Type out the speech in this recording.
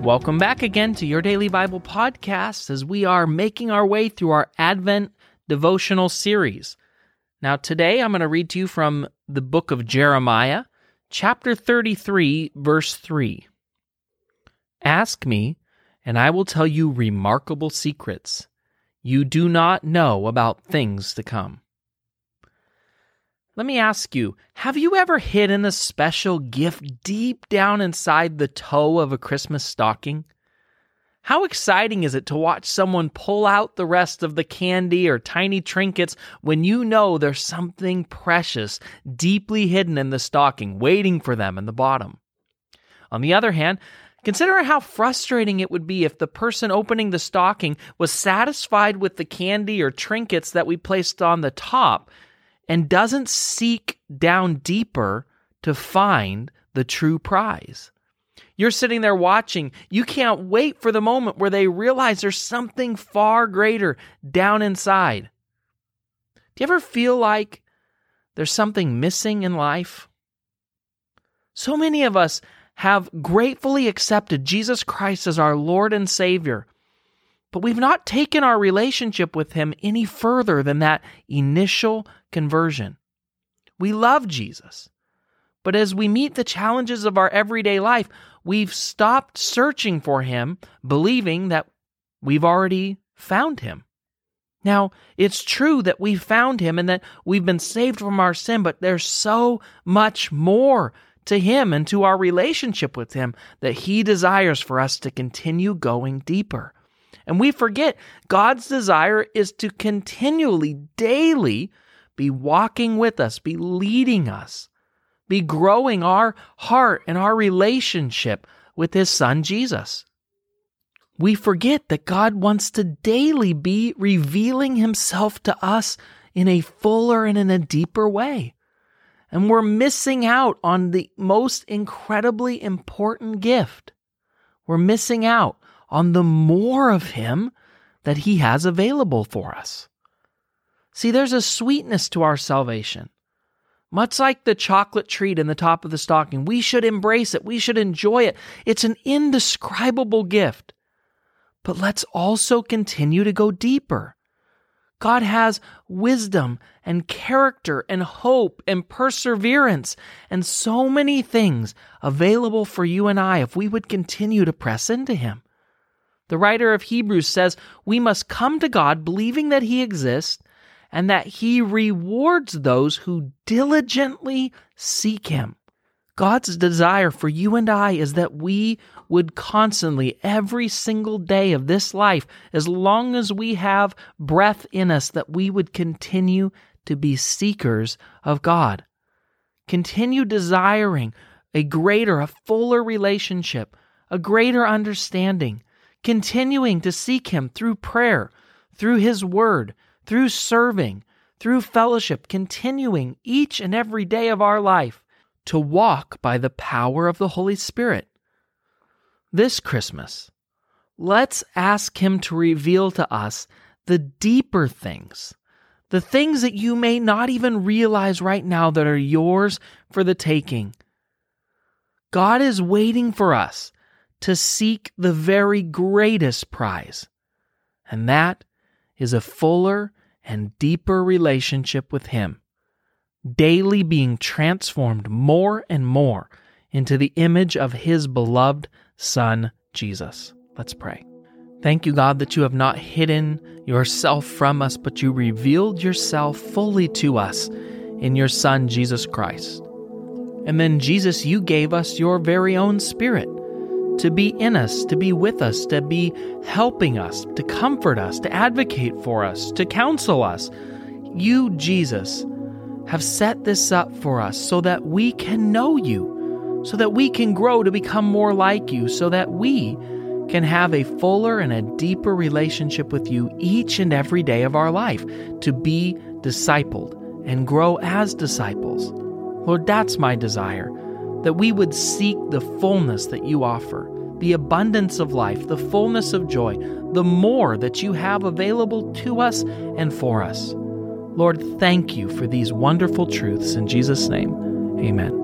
Welcome back again to your daily Bible podcast as we are making our way through our Advent devotional series. Now, today I'm going to read to you from the book of Jeremiah, chapter 33, verse 3. Ask me, and I will tell you remarkable secrets you do not know about things to come. Let me ask you have you ever hidden a special gift deep down inside the toe of a Christmas stocking? How exciting is it to watch someone pull out the rest of the candy or tiny trinkets when you know there's something precious deeply hidden in the stocking waiting for them in the bottom? On the other hand, consider how frustrating it would be if the person opening the stocking was satisfied with the candy or trinkets that we placed on the top and doesn't seek down deeper to find the true prize. You're sitting there watching. You can't wait for the moment where they realize there's something far greater down inside. Do you ever feel like there's something missing in life? So many of us have gratefully accepted Jesus Christ as our Lord and Savior, but we've not taken our relationship with Him any further than that initial conversion. We love Jesus. But as we meet the challenges of our everyday life, we've stopped searching for Him, believing that we've already found Him. Now, it's true that we found Him and that we've been saved from our sin, but there's so much more to Him and to our relationship with Him that He desires for us to continue going deeper. And we forget God's desire is to continually, daily, be walking with us, be leading us, be growing our heart and our relationship with His Son Jesus. We forget that God wants to daily be revealing Himself to us in a fuller and in a deeper way. And we're missing out on the most incredibly important gift. We're missing out on the more of Him that He has available for us. See, there's a sweetness to our salvation. Much like the chocolate treat in the top of the stocking, we should embrace it. We should enjoy it. It's an indescribable gift. But let's also continue to go deeper. God has wisdom and character and hope and perseverance and so many things available for you and I if we would continue to press into Him. The writer of Hebrews says we must come to God believing that He exists and that he rewards those who diligently seek him. God's desire for you and I is that we would constantly, every single day of this life, as long as we have breath in us, that we would continue to be seekers of God. Continue desiring a greater, a fuller relationship, a greater understanding, continuing to seek Him through prayer, through His Word, through serving, through fellowship, continuing each and every day of our life to walk by the power of the Holy Spirit. This Christmas, let's ask Him to reveal to us the deeper things, the things that you may not even realize right now that are yours for the taking. God is waiting for us to seek the very greatest prize, and that is a fuller and deeper relationship with Him, daily being transformed more and more into the image of His beloved Son, Jesus. Let's pray. Thank you, God, that you have not hidden yourself from us, but you revealed yourself fully to us in your Son, Jesus Christ. And then, Jesus, you gave us your very own Spirit to be in us, to be with us, to be helping us, to comfort us, to advocate for us, to counsel us. You, Jesus, have set this up for us so that we can know you, so that we can grow to become more like you, so that we can have a fuller and a deeper relationship with you each and every day of our life, to be discipled and grow as disciples. Lord, that's my desire that we would seek the fullness that you offer, the abundance of life, the fullness of joy, the more that you have available to us and for us. Lord, thank you for these wonderful truths. In Jesus' name, amen.